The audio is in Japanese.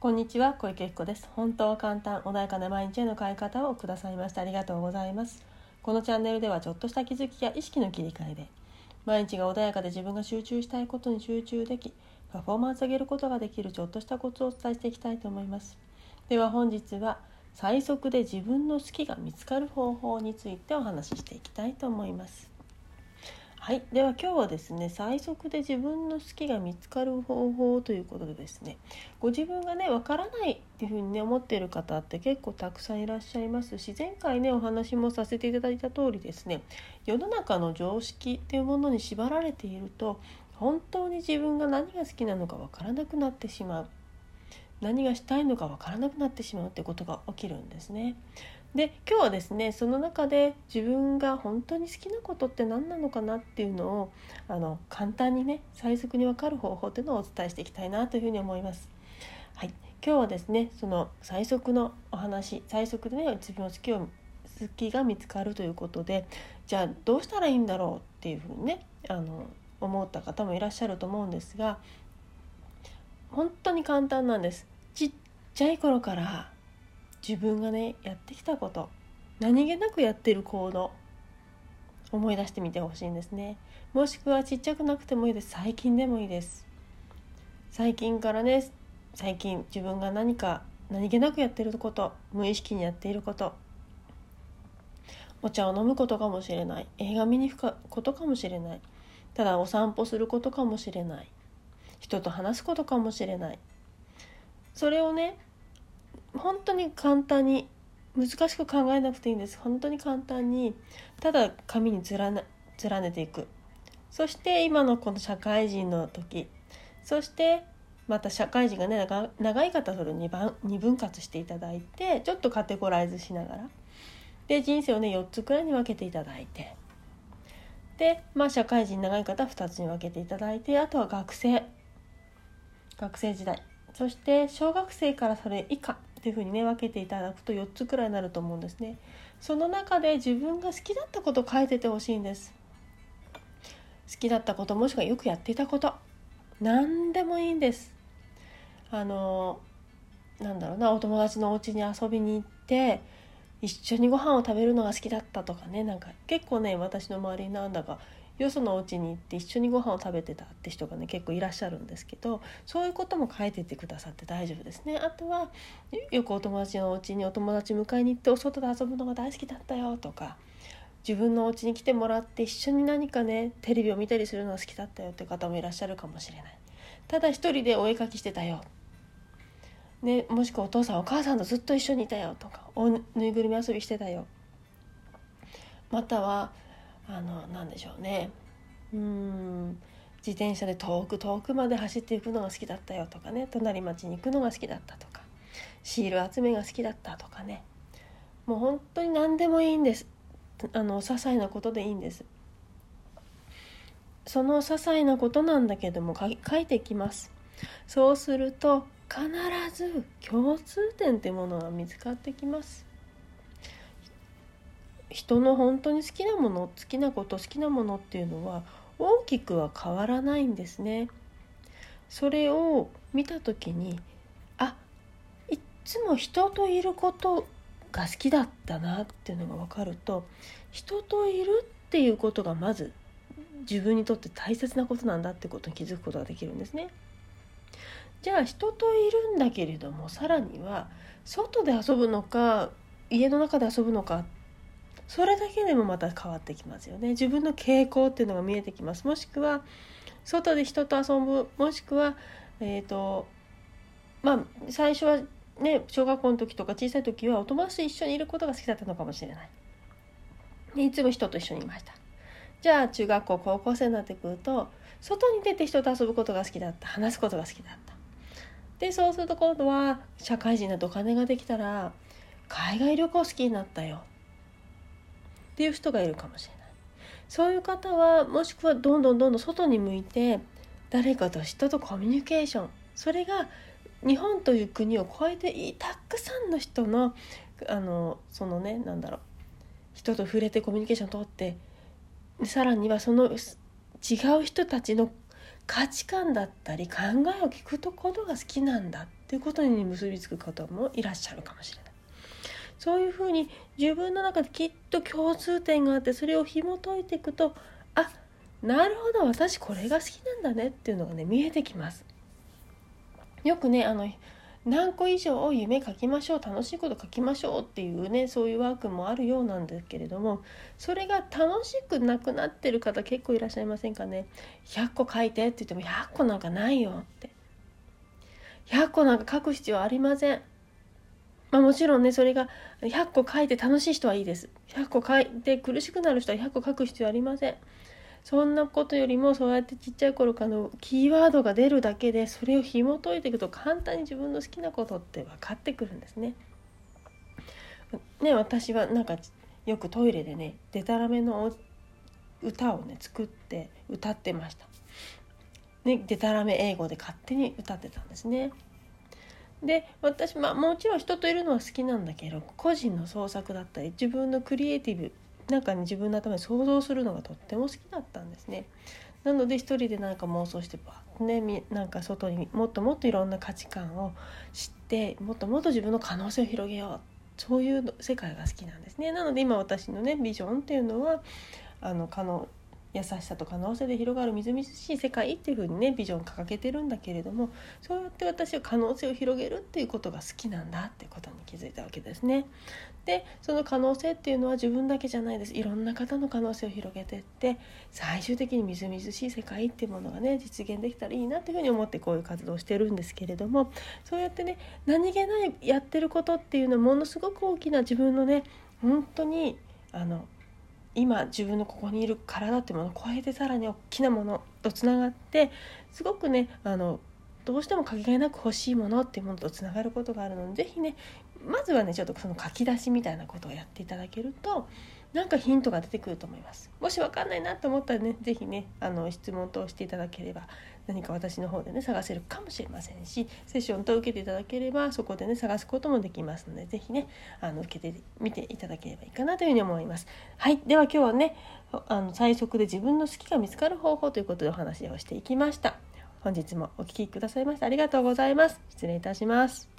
こんにちは小池彦です。本当は簡単穏やかな毎日への変え方をくださいましてありがとうございます。このチャンネルではちょっとした気づきや意識の切り替えで毎日が穏やかで自分が集中したいことに集中できパフォーマンス上げることができるちょっとしたコツをお伝えしていきたいと思います。では本日は最速で自分の好きが見つかる方法についてお話ししていきたいと思います。はいでは今日はですね最速で自分の好きが見つかる方法ということでですねご自分がねわからないっていうふうにね思ってる方って結構たくさんいらっしゃいますし前回ねお話もさせていただいた通りですね世の中の常識っていうものに縛られていると本当に自分が何が好きなのかわからなくなってしまう何がしたいのかわからなくなってしまうってことが起きるんですね。で今日はですねその中で自分が本当に好きなことって何なのかなっていうのをあの簡単にね最速に分かる方法っていうのをお伝えしていきたいなというふうに思います。はい、今日はですねその最速のお話最速でね自分の好きを好きが見つかるということでじゃあどうしたらいいんだろうっていうふうにねあの思った方もいらっしゃると思うんですが本当に簡単なんです。ちっちゃい頃から自分がねやってきたこと何気なくやってる行動思い出してみてほしいんですね。もしくはちっちゃくなくてもいいです。最近でもいいです。最近からね最近自分が何か何気なくやってること無意識にやっていることお茶を飲むことかもしれない。映画見に行くことかもしれない。ただお散歩することかもしれない。人と話すことかもしれない。それをね本当に簡単に難しく考えなくていいんです。本当に簡単にただ紙に連ね連ねていく。そして今のこの社会人の時そしてまた社会人がね長い方それを 2, 番2分割していただいてちょっとカテゴライズしながらで人生をね4つくらいに分けていただいてでまあ社会人長い方は2つに分けていただいてあとは学生。学生時代。そして小学生からそれ以下。っていうふうにね分けていただくと4つくらいになると思うんですね。その中で自分が好きだったことを書いててほしいんです。好きだったこともしくはよくやっていたこと何でもいいんです。あのなんだろうなお友達のお家に遊びに行って一緒にご飯を食べるのが好きだったとかねなんか結構ね私の周りなんだかよそのお家に行って一緒にご飯を食べてたって人がね結構いらっしゃるんですけどそういうことも書いててくださって大丈夫ですね。あとはよくお友達のお家にお友達迎えに行ってお外で遊ぶのが大好きだったよとか自分のお家に来てもらって一緒に何かねテレビを見たりするのが好きだったよって方もいらっしゃるかもしれない。ただ一人でお絵かきしてたよ。ね、もしくはお父さんお母さんとずっと一緒にいたよとかおぬいぐるみ遊びしてたよ。またはあの何でしょうね。うん。自転車で遠く遠くまで走っていくのが好きだったよとかね。隣町に行くのが好きだったとか。シール集めが好きだったとかね。もう本当に何でもいいんです。あの些細なことでいいんです。その些細なことなんだけども書いていきます。そうすると必ず共通点ってものが見つかってきます。人の本当に好きなもの好きなこと好きなものっていうのは大きくは変わらないんですね。それを見た時にあいっつも人といることが好きだったなっていうのが分かると人といるっていうことがまず自分にとって大切なことなんだってことに気づくことができるんですね。じゃあ人といるんだけれどもさらには外で遊ぶのか家の中で遊ぶのかそれだけでもまた変わってきますよね。自分の傾向っていうのが見えてきます。もしくは外で人と遊ぶもしくはえっ、ー、とまあ最初はね小学校の時とか小さい時はお友達と一緒にいることが好きだったのかもしれない。でいつも人と一緒にいました。じゃあ中学校高校生になってくると外に出て人と遊ぶことが好きだった。話すことが好きだった。でそうすると今度は社会人になってお金ができたら海外旅行好きになったよ。っていう人がいるかもしれないそういう方はもしくはどんどんどんどん外に向いて誰かと人とコミュニケーションそれが日本という国を超えてたくさんの人のあのそのねなんだろう人と触れてコミュニケーションをとってさらにはその違う人たちの価値観だったり考えを聞くとことが好きなんだっていうことに結びつく方もいらっしゃるかもしれない。そういうふうに自分の中できっと共通点があってそれを紐解いていくとあなるほど私これが好きなんだねっていうのがね見えてきます。よくねあの何個以上を夢書きましょう楽しいこと書きましょうっていうねそういうワークもあるようなんですけれどもそれが楽しくなくなってる方結構いらっしゃいませんかね。100個書いてって言っても100個なんかないよって。100個なんか書く必要ありません。まあもちろんねそれが100個書いて楽しい人はいいです100個書いて苦しくなる人は100個書く必要ありませんそんなことよりもそうやってちっちゃい頃からのキーワードが出るだけでそれを紐解いていくと簡単に自分の好きなことって分かってくるんですね。ね私はなんかよくトイレでねでたらめの歌をね作って歌ってました。ねでたらめ英語で勝手に歌ってたんですね。で私まあもちろん人といるのは好きなんだけど個人の創作だったり自分のクリエイティブなんか、ね、自分の頭で想像するのがとっても好きだったんですね。なので一人でなんか妄想してバッねなんか外にもっともっといろんな価値観を知ってもっともっと自分の可能性を広げようそういう世界が好きなんですね。なので今私のねビジョンっていうのはあの可能優しさと可能性で広がるみずみずしい世界っていうふうにねビジョン掲げてるんだけれどもそうやって私は可能性を広げるっていうことが好きなんだっていうことに気づいたわけですね。でその可能性っていうのは自分だけじゃないですいろんな方の可能性を広げてって最終的にみずみずしい世界っていうものがね実現できたらいいなっていうふうに思ってこういう活動をしてるんですけれどもそうやってね何気ないやってることっていうのはものすごく大きな自分のね本当にあの今自分のここにいる体っていうものを超えてさらに大きなものとつながってすごくねあのどうしてもかけがえなく欲しいものっていうものとつながることがあるので是非ねまずはねちょっとその書き出しみたいなことをやっていただけるとなんかヒントが出てくると思います。もし分かんないなと思ったらね是非ねあの質問としていただければ何か私の方でね探せるかもしれませんしセッションと受けていただければそこでね探すこともできますので是非ねあの受けてみていただければいいかなというふうに思います。はい。では今日はねあの最速で自分の好きが見つかる方法ということでお話をしていきました。本日もお聴きくださいましてありがとうございます。失礼いたします。